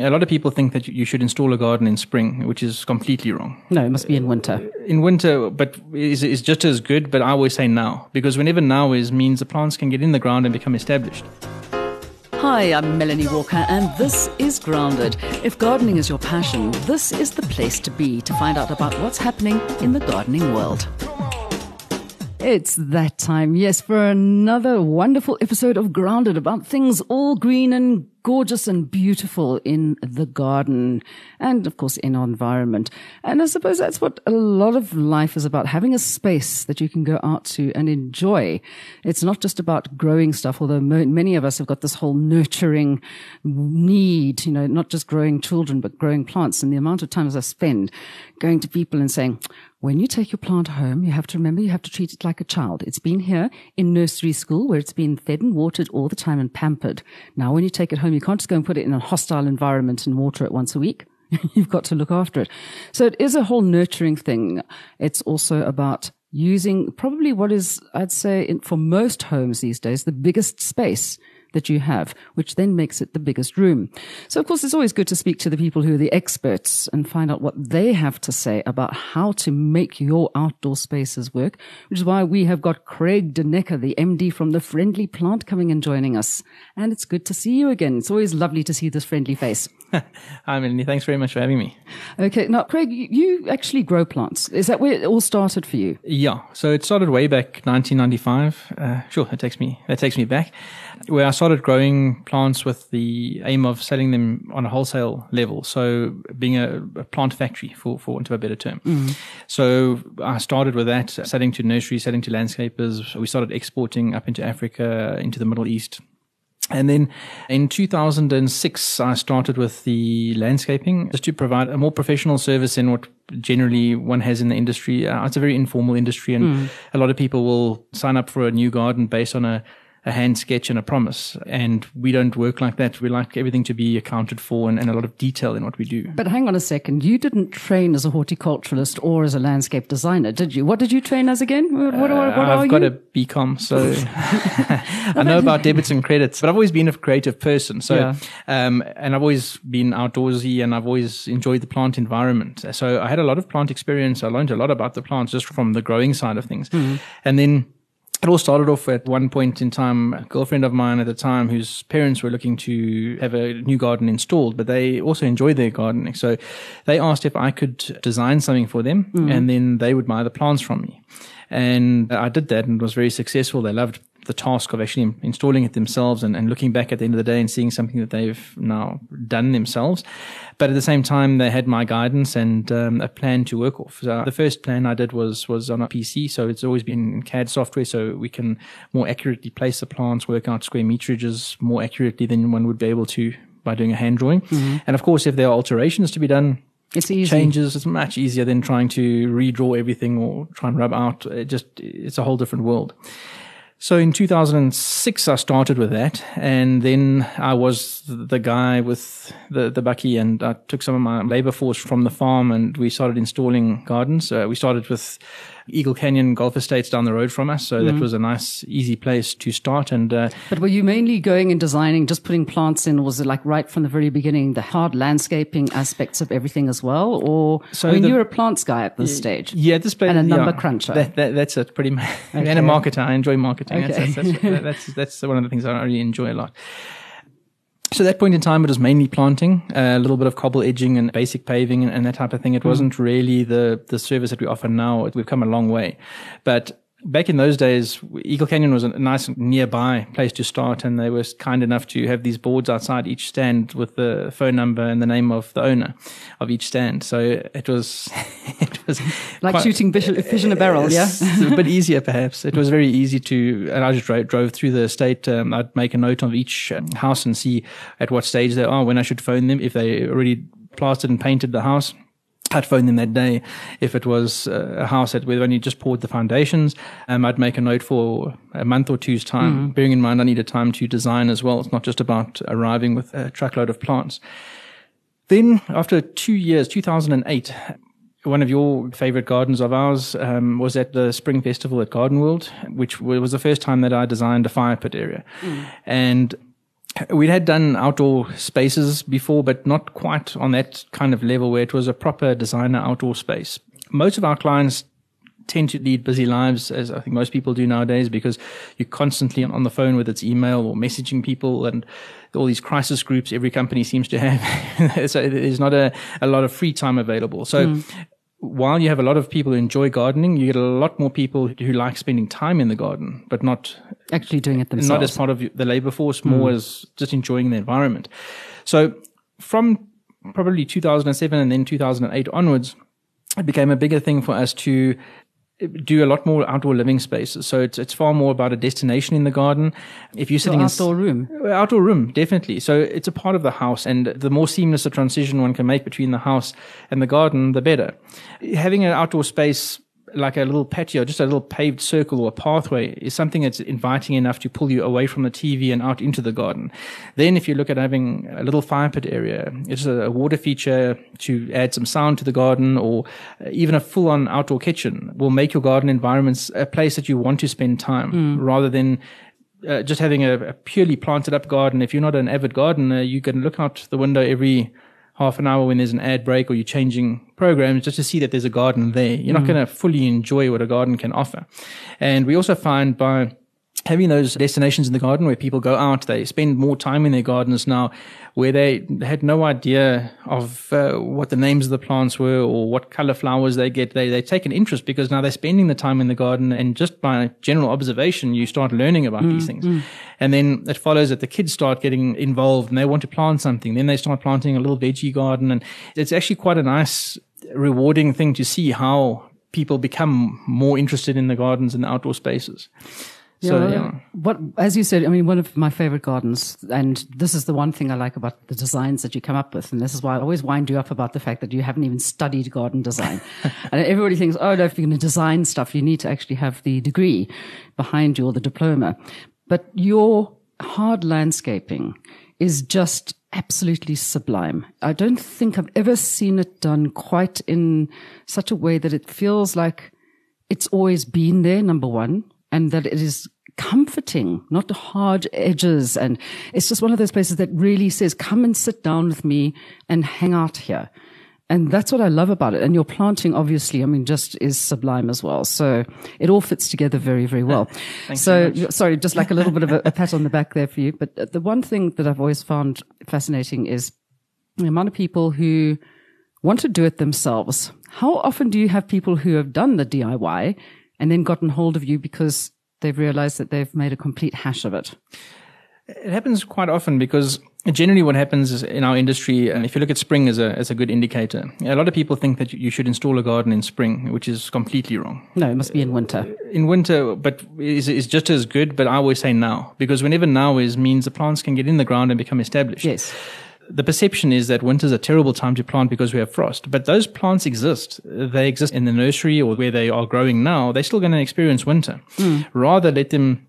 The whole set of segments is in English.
A lot of people think that you should install a garden in spring, which is completely wrong. No, it must be in winter. Uh, in winter, but is is just as good. But I always say now because whenever now is means the plants can get in the ground and become established. Hi, I'm Melanie Walker, and this is Grounded. If gardening is your passion, this is the place to be to find out about what's happening in the gardening world. It's that time, yes, for another wonderful episode of Grounded about things all green and gorgeous and beautiful in the garden and of course in our environment. And I suppose that's what a lot of life is about, having a space that you can go out to and enjoy. It's not just about growing stuff, although many of us have got this whole nurturing need, you know, not just growing children, but growing plants. And the amount of times I spend going to people and saying, when you take your plant home, you have to remember you have to treat it like a child. It's been here in nursery school where it's been fed and watered all the time and pampered. Now, when you take it home, you can't just go and put it in a hostile environment and water it once a week. You've got to look after it. So it is a whole nurturing thing. It's also about using probably what is, I'd say, in, for most homes these days, the biggest space that you have, which then makes it the biggest room. So, of course, it's always good to speak to the people who are the experts and find out what they have to say about how to make your outdoor spaces work, which is why we have got Craig De Necker, the MD from the Friendly Plant, coming and joining us. And it's good to see you again. It's always lovely to see this friendly face. Hi, Melanie. Thanks very much for having me. Okay. Now, Craig, you actually grow plants. Is that where it all started for you? Yeah. So it started way back 1995. Uh, sure. That takes me, that takes me back where I started growing plants with the aim of selling them on a wholesale level. So being a, a plant factory for, for want of a better term. Mm-hmm. So I started with that, selling to nurseries, selling to landscapers. We started exporting up into Africa, into the Middle East. And then in 2006, I started with the landscaping just to provide a more professional service in what generally one has in the industry. Uh, it's a very informal industry and mm. a lot of people will sign up for a new garden based on a a hand sketch and a promise. And we don't work like that. We like everything to be accounted for and, and, a lot of detail in what we do. But hang on a second. You didn't train as a horticulturalist or as a landscape designer, did you? What did you train as again? What, what, what uh, I've got you? a BCom, so I know about debits and credits, but I've always been a creative person. So, yeah. um, and I've always been outdoorsy and I've always enjoyed the plant environment. So I had a lot of plant experience. I learned a lot about the plants just from the growing side of things. Mm-hmm. And then it all started off at one point in time. A girlfriend of mine at the time, whose parents were looking to have a new garden installed, but they also enjoyed their gardening. So they asked if I could design something for them mm. and then they would buy the plants from me. And I did that and was very successful. They loved the task of actually installing it themselves and, and looking back at the end of the day and seeing something that they've now done themselves. But at the same time, they had my guidance and um, a plan to work off. So the first plan I did was was on a PC, so it's always been in CAD software, so we can more accurately place the plants, work out square meterages more accurately than one would be able to by doing a hand drawing. Mm-hmm. And of course, if there are alterations to be done, it's easy. Changes. It's much easier than trying to redraw everything or try and rub out. It just, it's a whole different world. So in 2006, I started with that. And then I was the guy with the, the bakkie and I took some of my labor force from the farm and we started installing gardens. Uh, we started with Eagle Canyon Golf Estates down the road from us. So mm. that was a nice, easy place to start. And, uh, but were you mainly going and designing, just putting plants in? Was it like right from the very beginning, the hard landscaping aspects of everything as well? Or, so I mean, the, you're a plants guy at this stage. Yeah, this place. And a number yeah, cruncher. That, that, that's it pretty much. Okay. And a marketer. I enjoy marketing. Okay. That's, that's, that's, that's one of the things I really enjoy a lot. So at that point in time, it was mainly planting, uh, a little bit of cobble edging and basic paving and, and that type of thing. It mm. wasn't really the, the service that we offer now. We've come a long way, but back in those days, Eagle Canyon was a nice nearby place to start, and they were kind enough to have these boards outside each stand with the phone number and the name of the owner of each stand. So it was, it was like quite, shooting fish, fish, in a barrel, yeah, a bit easier perhaps. It was very easy to, and I just drove, drove through the state. Um, I'd make a note of each um, house and see at what stage they are, when I should phone them, if they already plastered and painted the house I'd phone them that day. If it was uh, a house that we've only just poured the foundations, um, I'd make a note for a month or two's time, mm. bearing in mind I needed time to design as well. It's not just about arriving with a truckload of plants. Then after two years, 2008, one of your favorite gardens of ours um, was at the Spring Festival at Garden World, which was the first time that I designed a fire pit area. Mm. And we had done outdoor spaces before, but not quite on that kind of level where it was a proper designer outdoor space. Most of our clients tend to lead busy lives, as I think most people do nowadays, because you're constantly on the phone with its email or messaging people and all these crisis groups every company seems to have. so there's not a, a lot of free time available. So mm. While you have a lot of people who enjoy gardening, you get a lot more people who like spending time in the garden, but not actually doing it themselves. Not as part of the labor force, more mm. as just enjoying the environment. So from probably 2007 and then 2008 onwards, it became a bigger thing for us to do a lot more outdoor living spaces. So it's it's far more about a destination in the garden. If you're sitting so outdoor in room, uh, outdoor room, definitely. So it's a part of the house, and the more seamless a transition one can make between the house and the garden, the better. Having an outdoor space like a little patio, just a little paved circle or a pathway is something that's inviting enough to pull you away from the TV and out into the garden. Then if you look at having a little fire pit area, it's a water feature to add some sound to the garden or even a full on outdoor kitchen will make your garden environments a place that you want to spend time mm. rather than uh, just having a, a purely planted up garden. If you're not an avid gardener, you can look out the window every half an hour when there's an ad break or you're changing programs just to see that there's a garden there. You're mm. not going to fully enjoy what a garden can offer. And we also find by having those destinations in the garden where people go out, they spend more time in their gardens now, where they had no idea of uh, what the names of the plants were or what color flowers they get. They they take an interest because now they're spending the time in the garden, and just by general observation, you start learning about mm, these things. Mm. And then it follows that the kids start getting involved and they want to plant something. Then they start planting a little veggie garden, and it's actually quite a nice, rewarding thing to see how people become more interested in the gardens and the outdoor spaces. So, yeah. What, as you said, I mean, one of my favorite gardens, and this is the one thing I like about the designs that you come up with. And this is why I always wind you up about the fact that you haven't even studied garden design. and everybody thinks, oh, no, if you're going to design stuff, you need to actually have the degree behind you or the diploma. But your hard landscaping is just absolutely sublime. I don't think I've ever seen it done quite in such a way that it feels like it's always been there, number one and that it is comforting, not hard edges. And it's just one of those places that really says, come and sit down with me and hang out here. And that's what I love about it. And your planting, obviously, I mean, just is sublime as well. So it all fits together very, very well. so, sorry, just like a little bit of a, a, pat on the back there for you. But the one thing that I've always found fascinating is the amount of people who want to do it themselves. How often do you have people who have done the DIY and then gotten hold of you because they've realized that they've made a complete hash of it? It happens quite often because generally what happens is in our industry, and if you look at spring as a, as a good indicator, a lot of people think that you should install a garden in spring, which is completely wrong. No, it must be in winter. Uh, in winter, but is, is just as good, but I always say now, because whenever now is means the plants can get in the ground and become established. Yes the perception is that winter's a terrible time to plant because we have frost. But those plants exist. They exist in the nursery or where they are growing now. They're still going to experience winter. Mm. Rather let them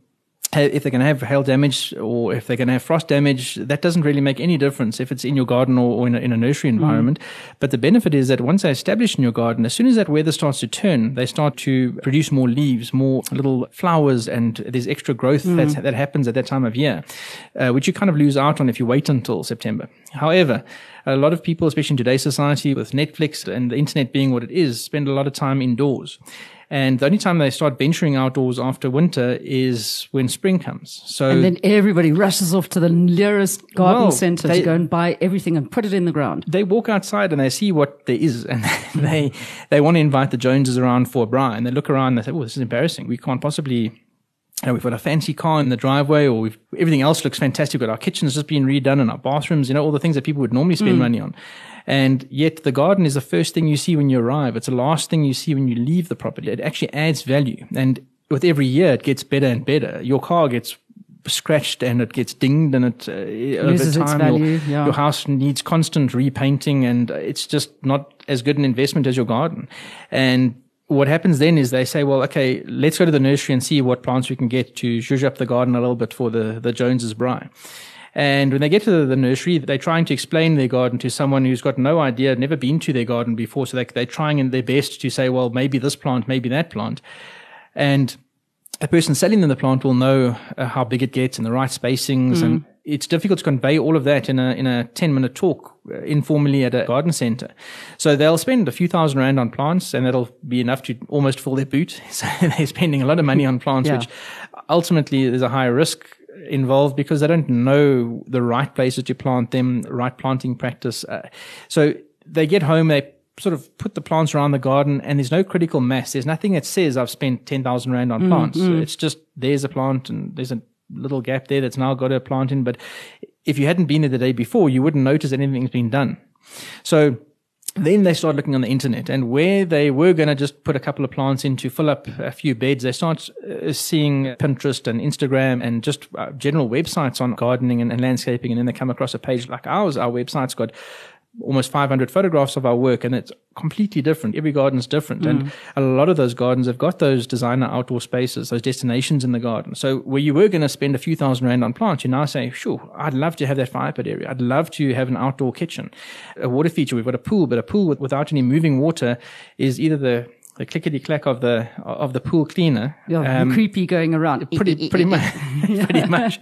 if they're going to have hail damage or if they're going to have frost damage, that doesn't really make any difference if it's in your garden or, in, a, in, a, nursery mm. environment. Mm. But the benefit is that once they're established in your garden, as soon as that weather starts to turn, they start to produce more leaves, more little flowers, and there's extra growth mm. that, that happens at that time of year, uh, which you kind of lose out on if you wait until September. However, a lot of people, especially in today's society with Netflix and the internet being what it is, spend a lot of time indoors. And the only time they start venturing outdoors after winter is when spring comes. So and then everybody rushes off to the nearest garden well, center they, to go and buy everything and put it in the ground. They walk outside and they see what there is, and they they want to invite the Joneses around for a braai, and they look around and they say, "Oh, this is embarrassing. We can't possibly." You know, we've got a fancy car in the driveway, or we've, everything else looks fantastic. We've got our kitchen's just been redone, and our bathrooms, you know, all the things that people would normally spend mm. money on. And yet the garden is the first thing you see when you arrive. It's the last thing you see when you leave the property. It actually adds value. And with every year, it gets better and better. Your car gets scratched and it gets dinged and it uh, over time value, your, yeah. your, house needs constant repainting and it's just not as good an investment as your garden. And what happens then is they say, well, okay, let's go to the nursery and see what plants we can get to zhuzh up the garden a little bit for the, the Joneses braai. And when they get to the nursery, they're trying to explain their garden to someone who's got no idea, never been to their garden before. So they, they're trying in their best to say, well, maybe this plant, maybe that plant. And the person selling them the plant will know uh, how big it gets and the right spacings. Mm. And it's difficult to convey all of that in a in a 10 minute talk uh, informally at a garden center. So they'll spend a few thousand rand on plants and that'll be enough to almost fill their boot. So they're spending a lot of money on plants, yeah. which ultimately there's a higher risk involved because they don't know the right places to plant them, right planting practice. Uh, so they get home, they sort of put the plants around the garden and there's no critical mass. There's nothing that says I've spent 10,000 rand on mm, plants. Mm. It's just there's a plant and there's a little gap there that's now got a plant in. But if you hadn't been there the day before, you wouldn't notice anything's been done. So then they start looking on the internet and where they were going to just put a couple of plants in to fill up a few beds, they start uh, seeing Pinterest and Instagram and just uh, general websites on gardening and, and, landscaping. And then they come across a page like ours. Our website's got almost 500 photographs of our work and it's completely different. Every garden's different. Mm. And a lot of those gardens have got those designer outdoor spaces, those destinations in the garden. So where you were going to spend a few thousand rand on plants, you now say, sure, I'd love to have that fire pit area. I'd love to have an outdoor kitchen, a water feature. We've got a pool, but a pool with, without any moving water is either the the clickety clack of the of the pool cleaner. Yeah, um, creepy going around. Pretty pretty much, pretty much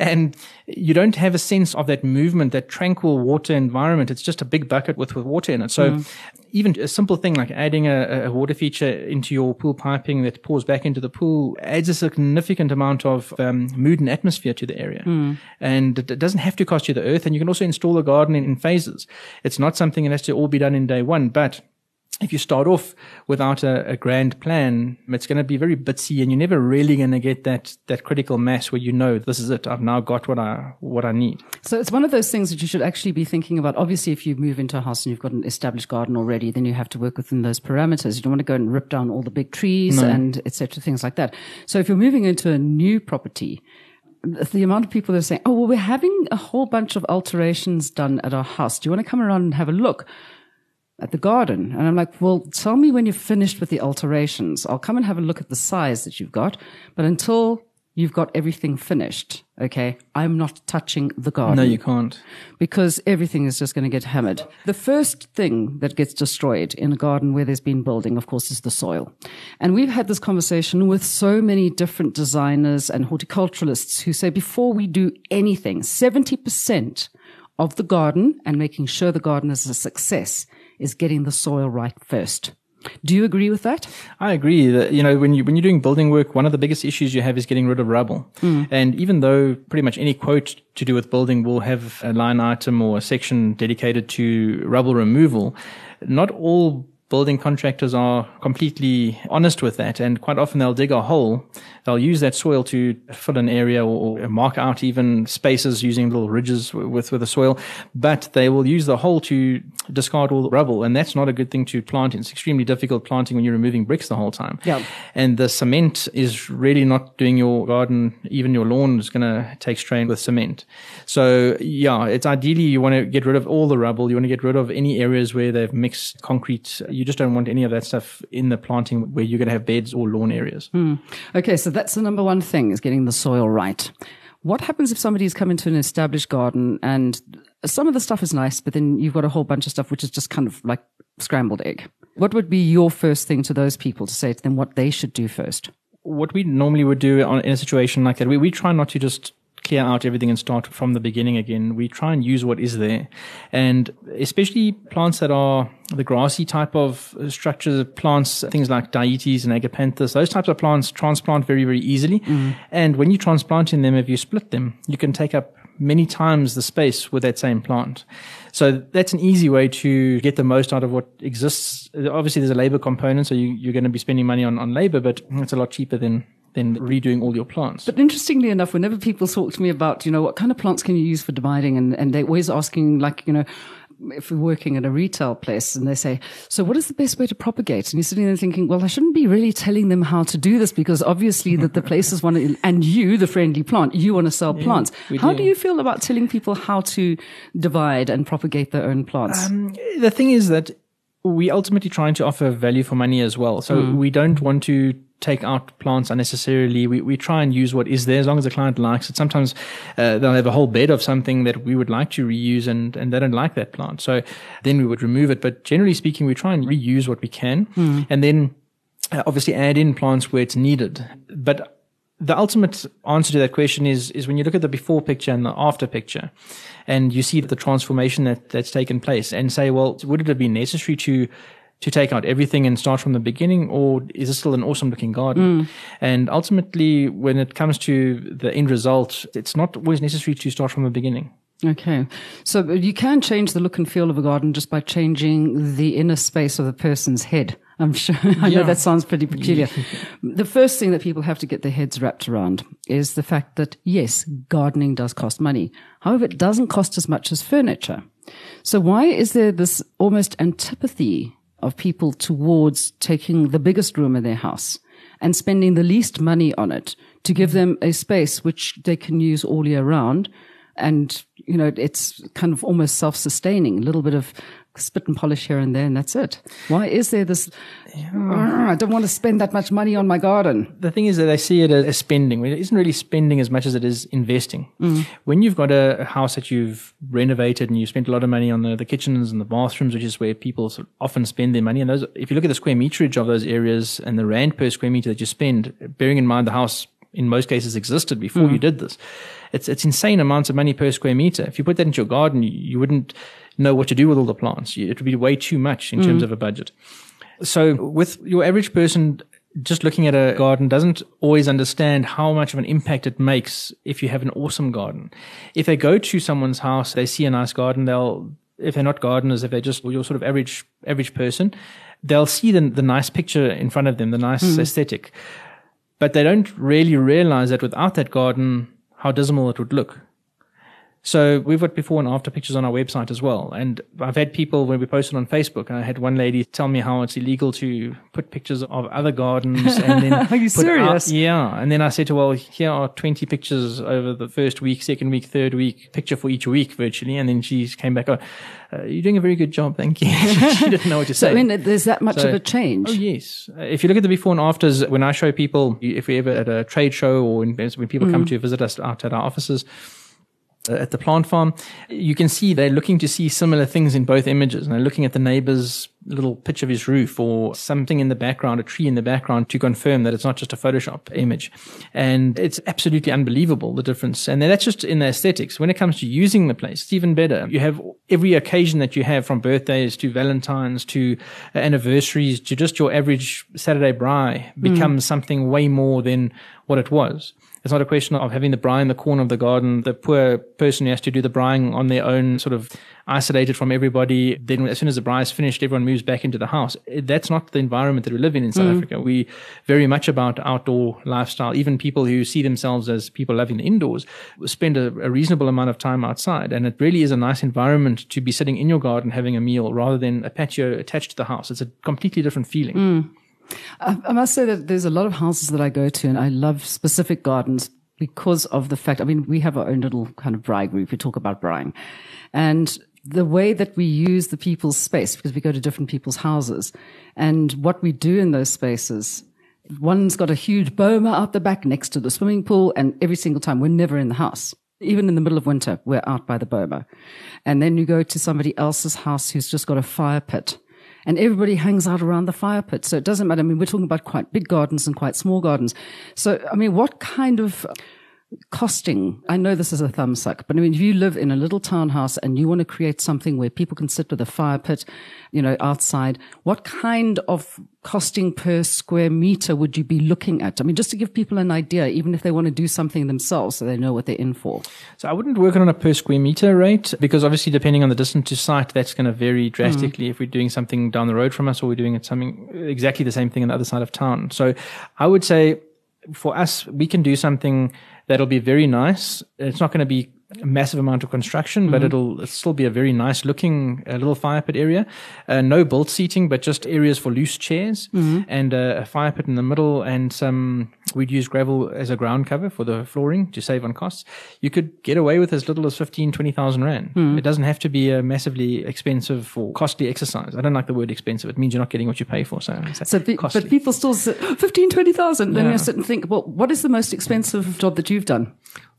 and you don't have a sense of that movement, that tranquil water environment. It's just a big bucket with, with water in it. So mm. even a simple thing like adding a, a, water feature into your pool piping that pours back into the pool adds a significant amount of um, mood and atmosphere to the area. Mm. And it doesn't have to cost you the earth. And you can also install a garden in, in phases. It's not something that has to all be done in day one, but if you start off without a, a grand plan, it's going to be very bitsy and you're never really going to get that, that critical mass where you know this is it. I've now got what I, what I need. So it's one of those things that you should actually be thinking about. Obviously, if you move into a house and you've got an established garden already, then you have to work within those parameters. You don't want to go and rip down all the big trees no. and etc. things like that. So if you're moving into a new property, the amount of people that are saying, Oh, well, we're having a whole bunch of alterations done at our house. Do you want to come around and have a look? At the garden. And I'm like, well, tell me when you're finished with the alterations. I'll come and have a look at the size that you've got. But until you've got everything finished, okay, I'm not touching the garden. No, you can't. Because everything is just going to get hammered. The first thing that gets destroyed in a garden where there's been building, of course, is the soil. And we've had this conversation with so many different designers and horticulturalists who say before we do anything, 70% of the garden and making sure the garden is a success is getting the soil right first. Do you agree with that? I agree that, you know, when you, when you're doing building work, one of the biggest issues you have is getting rid of rubble. Mm. And even though pretty much any quote to do with building will have a line item or a section dedicated to rubble removal, not all building contractors are completely honest with that. And quite often they'll dig a hole. They'll use that soil to fill an area or, mark out even spaces using little ridges with, with the soil. But they will use the hole to discard all the rubble. And that's not a good thing to plant. It's extremely difficult planting when you're removing bricks the whole time. Yeah. And the cement is really not doing your garden, even your lawn is going to take strain with cement. So yeah, it's ideally you want to get rid of all the rubble. You want to get rid of any areas where they've mixed concrete you just don't want any of that stuff in the planting where you're going to have beds or lawn areas. Hmm. Okay, so that's the number one thing is getting the soil right. What happens if somebody's come into an established garden and some of the stuff is nice, but then you've got a whole bunch of stuff which is just kind of like scrambled egg? What would be your first thing to those people to say to them what they should do first? What we normally would do in a situation like that, we, we try not to just clear out everything and start from the beginning again. We try and use what is there. And especially plants that are the grassy type of structures, plants, things like dietes and agapanthus, those types of plants transplant very, very easily. Mm. And when you transplant in them, if you split them, you can take up many times the space with that same plant. So that's an easy way to get the most out of what exists. Obviously, there's a labor component, so you, are going to be spending money on, on labor, but it's a lot cheaper than than redoing all your plants. But interestingly enough, whenever people talk to me about, you know, what kind of plants can you use for dividing, and, and they're always asking, like, you know, if we're working at a retail place and they say, so what is the best way to propagate? And you're sitting there thinking, well, I shouldn't be really telling them how to do this because obviously that the places want to, and you, the friendly plant, you want to sell yeah, plants. How do. do. you feel about telling people how to divide and propagate their own plants? Um, the thing is that we ultimately trying to offer value for money as well. So mm. we don't want to take out plants unnecessarily. We, we try and use what is there as long as the client likes it. Sometimes uh, they'll have a whole bed of something that we would like to reuse and, and they don't like that plant. So then we would remove it. But generally speaking, we try and reuse what we can mm. and then uh, obviously add in plants where it's needed. But the ultimate answer to that question is is when you look at the before picture and the after picture, and you see the transformation that that's taken place, and say, well, would it have been necessary to to take out everything and start from the beginning, or is this still an awesome looking garden? Mm. And ultimately, when it comes to the end result, it's not always necessary to start from the beginning. Okay. So you can change the look and feel of a garden just by changing the inner space of the person's head. I'm sure. I yeah. know that sounds pretty peculiar. the first thing that people have to get their heads wrapped around is the fact that yes, gardening does cost money. However, it doesn't cost as much as furniture. So why is there this almost antipathy of people towards taking the biggest room in their house and spending the least money on it to give them a space which they can use all year round? And, you know, it's kind of almost self-sustaining, a little bit of spit and polish here and there, and that's it. Why is there this? Yeah. I don't want to spend that much money on my garden. The thing is that they see it as spending. It isn't really spending as much as it is investing. Mm. When you've got a house that you've renovated and you've spent a lot of money on the, the kitchens and the bathrooms, which is where people sort of often spend their money. And those, if you look at the square meterage of those areas and the rand per square meter that you spend, bearing in mind the house in most cases existed before mm. you did this. It's it's insane amounts of money per square meter. If you put that into your garden, you, you wouldn't know what to do with all the plants. It would be way too much in mm. terms of a budget. So with your average person, just looking at a garden doesn't always understand how much of an impact it makes if you have an awesome garden. If they go to someone's house, they see a nice garden, they'll, if they're not gardeners, if they're just your sort of average, average person, they'll see the, the nice picture in front of them, the nice mm. aesthetic. But they don't really realize that without that garden, how dismal it would look. So we've got before and after pictures on our website as well. And I've had people when we posted on Facebook, I had one lady tell me how it's illegal to put pictures of other gardens and then Are you serious? Out, yeah. And then I said to her, well, here are 20 pictures over the first week, second week, third week, picture for each week virtually. And then she came back, oh, uh, you're doing a very good job. Thank you. she didn't know what to say. So, I mean, there's that much so, of a change. Oh, yes. Uh, if you look at the before and afters, when I show people, if we ever at a trade show or when, people mm. come to visit us out at our offices, at the plant farm, you can see they're looking to see similar things in both images. And they're looking at the neighbor's little pitch of his roof or something in the background, a tree in the background to confirm that it's not just a Photoshop image. And it's absolutely unbelievable, the difference. And that's just in the aesthetics. When it comes to using the place, it's even better. You have every occasion that you have from birthdays to Valentine's to anniversaries to just your average Saturday braai becomes mm. something way more than what it was. It's not a question of having the braai in the corner of the garden, the poor person who has to do the braaiing on their own, sort of isolated from everybody. Then as soon as the braai is finished, everyone moves back into the house. That's not the environment that we live in in South mm. Africa. We very much about outdoor lifestyle. Even people who see themselves as people loving the indoors spend a, a reasonable amount of time outside. And it really is a nice environment to be sitting in your garden having a meal rather than a patio attached to the house. It's a completely different feeling. Mm. I must say that there's a lot of houses that I go to and I love specific gardens because of the fact, I mean, we have our own little kind of braai group. We talk about braaiing and the way that we use the people's space because we go to different people's houses and what we do in those spaces. One's got a huge boma out the back next to the swimming pool and every single time we're never in the house. Even in the middle of winter, we're out by the boma. And then you go to somebody else's house who's just got a fire pit and everybody hangs out around the fire pit. So it doesn't matter. I mean, we're talking about quite big gardens and quite small gardens. So, I mean, what kind of costing. I know this is a thumbsuck, but I mean, if you live in a little townhouse and you want to create something where people can sit with a fire pit, you know, outside, what kind of costing per square meter would you be looking at? I mean, just to give people an idea, even if they want to do something themselves so they know what they're in for. So I wouldn't work on a per square meter rate because obviously depending on the distance to site, that's going to vary drastically mm. if we're doing something down the road from us or we're doing it something exactly the same thing on the other side of town. So I would say for us, we can do something that'll be very nice. It's not going to be a massive amount of construction, mm-hmm. but it'll still be a very nice looking uh, little fire pit area. Uh, no built seating, but just areas for loose chairs mm-hmm. and uh, a fire pit in the middle and some, we'd use gravel as a ground cover for the flooring to save on costs. You could get away with as little as 15, 20,000 Rand. Mm-hmm. It doesn't have to be a massively expensive or costly exercise. I don't like the word expensive. It means you're not getting what you pay for. So, so pe- but people still say 15, 20,000. Then yeah. you sit and think, well, what is the most expensive job that you've done?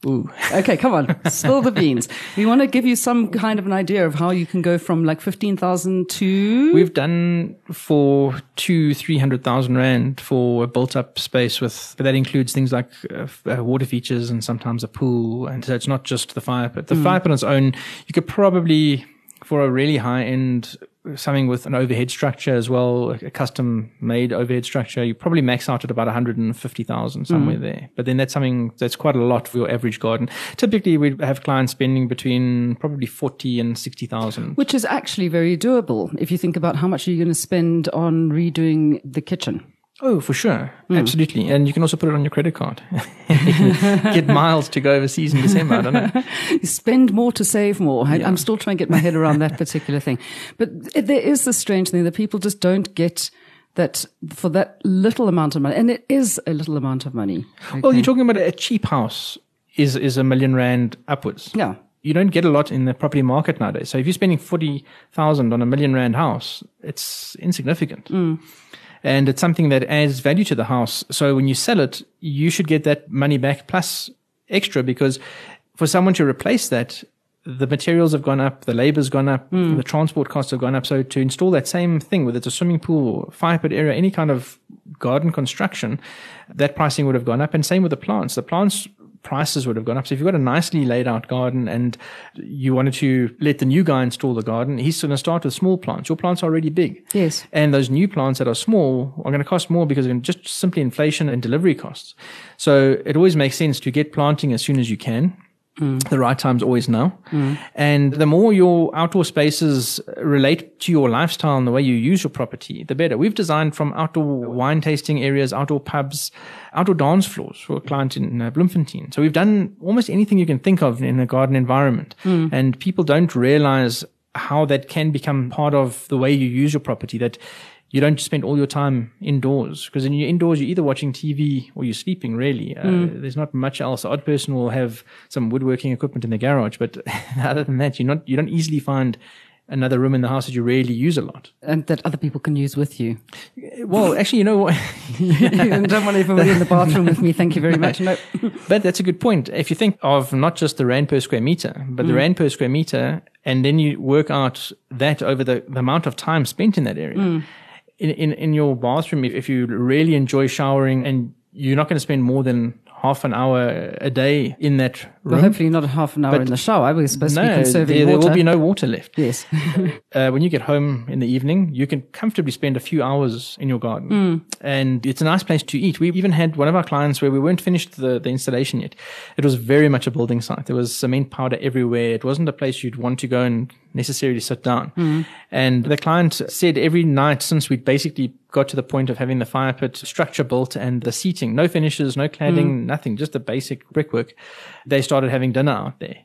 Ooh. Okay, come on. Spill the beans. We want to give you some kind of an idea of how you can go from like 15,000 to. We've done for two, 300,000 Rand for a built up space with, but that includes things like uh, uh, water features and sometimes a pool. And so it's not just the fire pit. The mm. fire pit on its own, you could probably, for a really high end something with an overhead structure as well, a custom made overhead structure, you probably max out at about 150,000 somewhere mm. there. But then that's something that's quite a lot for your average garden. Typically we have clients spending between probably 40 and 60,000. Which is actually very doable if you think about how much you're going to spend on redoing the kitchen. Oh, for sure. Mm. Absolutely. And you can also put it on your credit card. get miles to go overseas in December. I don't know. Spend more to save more. I, am still trying to get my head around that particular thing. But there is this strange thing that people just don't get that for that little amount of money, and it is a little amount of money. Okay. Well, you're talking about a cheap house is, is a million rand upwards. Yeah you don't get a lot in the property market nowadays. So if you're spending 40,000 on a million rand house, it's insignificant. Mm and it's something that adds value to the house. So when you sell it, you should get that money back plus extra because for someone to replace that, the materials have gone up, the labor's gone up, mm. the transport costs have gone up. So to install that same thing, whether it's a swimming pool, fire pit area, any kind of garden construction, that pricing would have gone up. And same with the plants. The plants prices would have gone up. So if you've got a nicely laid out garden and you wanted to let the new guy install the garden, he's going to start with small plants. Your plants are already big. Yes. And those new plants that are small are going to cost more because of just simply inflation and delivery costs. So it always makes sense to get planting as soon as you can. Mm. The right time's always now. Mm. And the more your outdoor spaces relate to your lifestyle and the way you use your property, the better. We've designed from outdoor wine tasting areas, outdoor pubs, outdoor dance floors for a client in uh, Bloemfontein. So we've done almost anything you can think of in a garden environment. Mm. And people don't realize how that can become part of the way you use your property that you don't spend all your time indoors because in you're indoors, you're either watching TV or you're sleeping. Really, uh, mm. there's not much else. The odd person will have some woodworking equipment in the garage, but other than that, you not you don't easily find another room in the house that you really use a lot. And that other people can use with you. Well, actually, you know what? you don't want everybody in the bathroom with me. Thank you very much. No. but that's a good point. If you think of not just the rand per square meter, but mm. the rand per square meter, and then you work out that over the, the amount of time spent in that area. Mm. In, in, in your bathroom, if you really enjoy showering and you're not going to spend more than half an hour a day in that room. Well, hopefully not half an hour but in the shower. We're supposed no, to be conserving there, water. There will be no water left. Yes. uh, when you get home in the evening, you can comfortably spend a few hours in your garden. Mm. And it's a nice place to eat. We even had one of our clients where we weren't finished the, the installation yet. It was very much a building site. There was cement powder everywhere. It wasn't a place you'd want to go and necessarily sit down. Mm. And the client said every night since we'd basically got to the point of having the fire pit structure built and the seating, no finishes, no cladding, mm. nothing, just the basic brickwork. They started having dinner out there.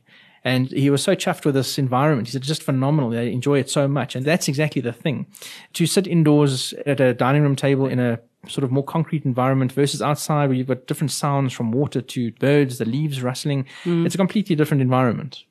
And he was so chuffed with this environment. He said, just phenomenal. They enjoy it so much. And that's exactly the thing. To sit indoors at a dining room table in a sort of more concrete environment versus outside where you've got different sounds from water to birds, the leaves rustling. Mm. It's a completely different environment.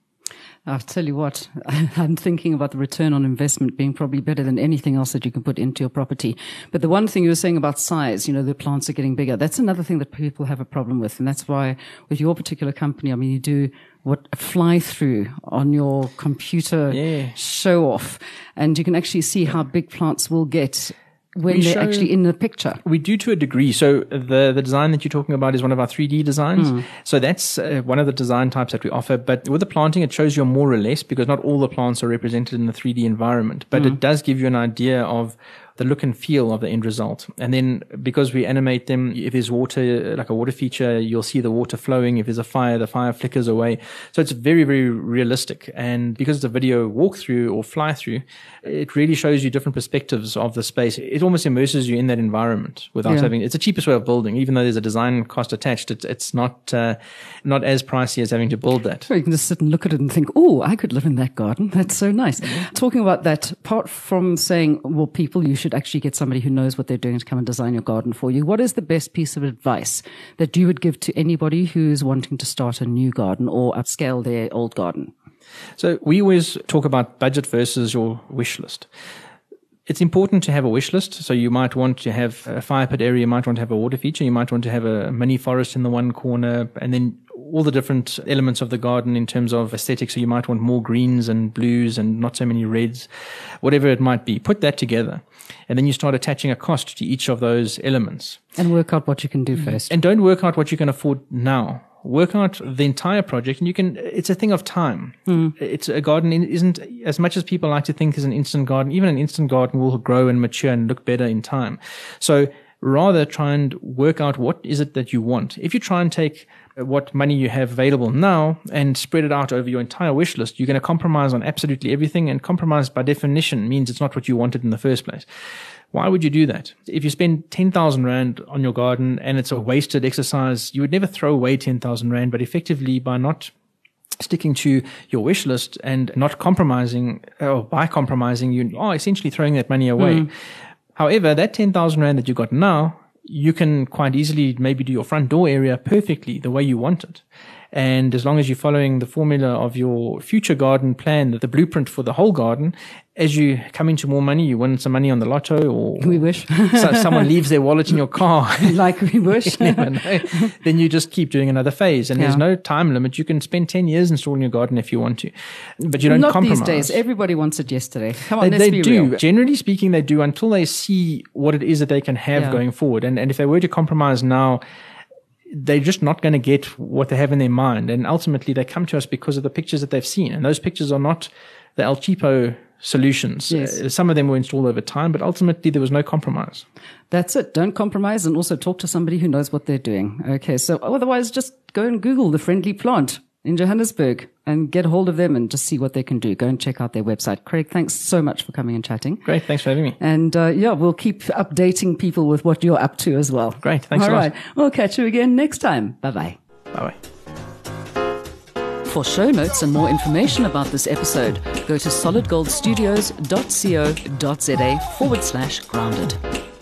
I'll tell you what, I'm thinking about the return on investment being probably better than anything else that you can put into your property. But the one thing you were saying about size, you know, the plants are getting bigger. That's another thing that people have a problem with. And that's why with your particular company, I mean, you do what a fly through on your computer yeah. show off and you can actually see how big plants will get when we they're show, actually in the picture. We do to a degree. So the the design that you're talking about is one of our 3D designs. Mm. So that's uh, one of the design types that we offer. But with the planting, it shows you more or less because not all the plants are represented in the 3D environment. But mm. it does give you an idea of the look and feel of the end result. And then because we animate them, if there's water, like a water feature, you'll see the water flowing. If there's a fire, the fire flickers away. So it's very, very realistic. And because it's a video walkthrough or fly through, it really shows you different perspectives of the space. It almost immerses you in that environment without yeah. having, it's the cheapest way of building, even though there's a design cost attached. It's, it's not, uh, not as pricey as having to build that. you can just sit and look at it and think, oh, I could live in that garden. That's so nice. Mm-hmm. Talking about that, apart from saying, well, people, you should actually get somebody who knows what they're doing to come and design your garden for you. What is the best piece of advice that you would give to anybody who's wanting to start a new garden or upscale their old garden? So we always talk about budget versus your wish list it's important to have a wish list. So you might want to have a fire pit area, you might want to have a water feature, you might want to have a mini forest in the one corner, and then all the different elements of the garden in terms of aesthetics. So you might want more greens and blues and not so many reds, whatever it might be. Put that together. And then you start attaching a cost to each of those elements. And work out what you can do mm-hmm. first. And don't work out what you can afford now work out the entire project and you can it's a thing of time. Mm. it's a garden isn't as much as people like to think is an instant garden even an instant garden will grow and mature and look better in time. So rather try and work out what is it that you want. If you try and take what money you have available now and spread it out over your entire wish list you're going to compromise on absolutely everything and compromise by definition means it's not what you wanted in the first place why would you do that? If you spend 10,000 Rand on your garden and it's a wasted exercise, you would never throw away 10,000 Rand, but effectively by not sticking to your wish list and not compromising or by compromising, you are essentially throwing that money away. Mm. However, that 10,000 Rand that you got now, you can quite easily maybe do your front door area perfectly the way you want it. And as long as you're following the formula of your future garden plan, the blueprint for the whole garden, as you come into more money, you win some money on the lotto or we wish so someone leaves their wallet in your car. like we wish. then you just keep doing another phase and yeah. there's no time limit. You can spend 10 years installing your garden if you want to, but you don't Not compromise. these days. Everybody wants it yesterday. Come on, they, let's they do. Real. Generally speaking, they do until they see what it is that they can have yeah. going forward. And, and if they were to compromise now, they're just not going to get what they have in their mind. And ultimately, they come to us because of the pictures that they've seen. And those pictures are not the El Cheapo solutions. Yes. Uh, some of them were installed over time, but ultimately there was no compromise. That's it. Don't compromise and also talk to somebody who knows what they're doing. Okay. So otherwise, just go and Google the friendly plant in Johannesburg and get hold of them and just see what they can do. Go and check out their website. Craig, thanks so much for coming and chatting. Great. Thanks for having me. And uh, yeah, we'll keep updating people with what you're up to as well. Great. Thanks All right. We'll catch you again next time. Bye bye. Bye bye. For show notes and more information about this episode, go to solidgoldstudios.co.za forward slash grounded.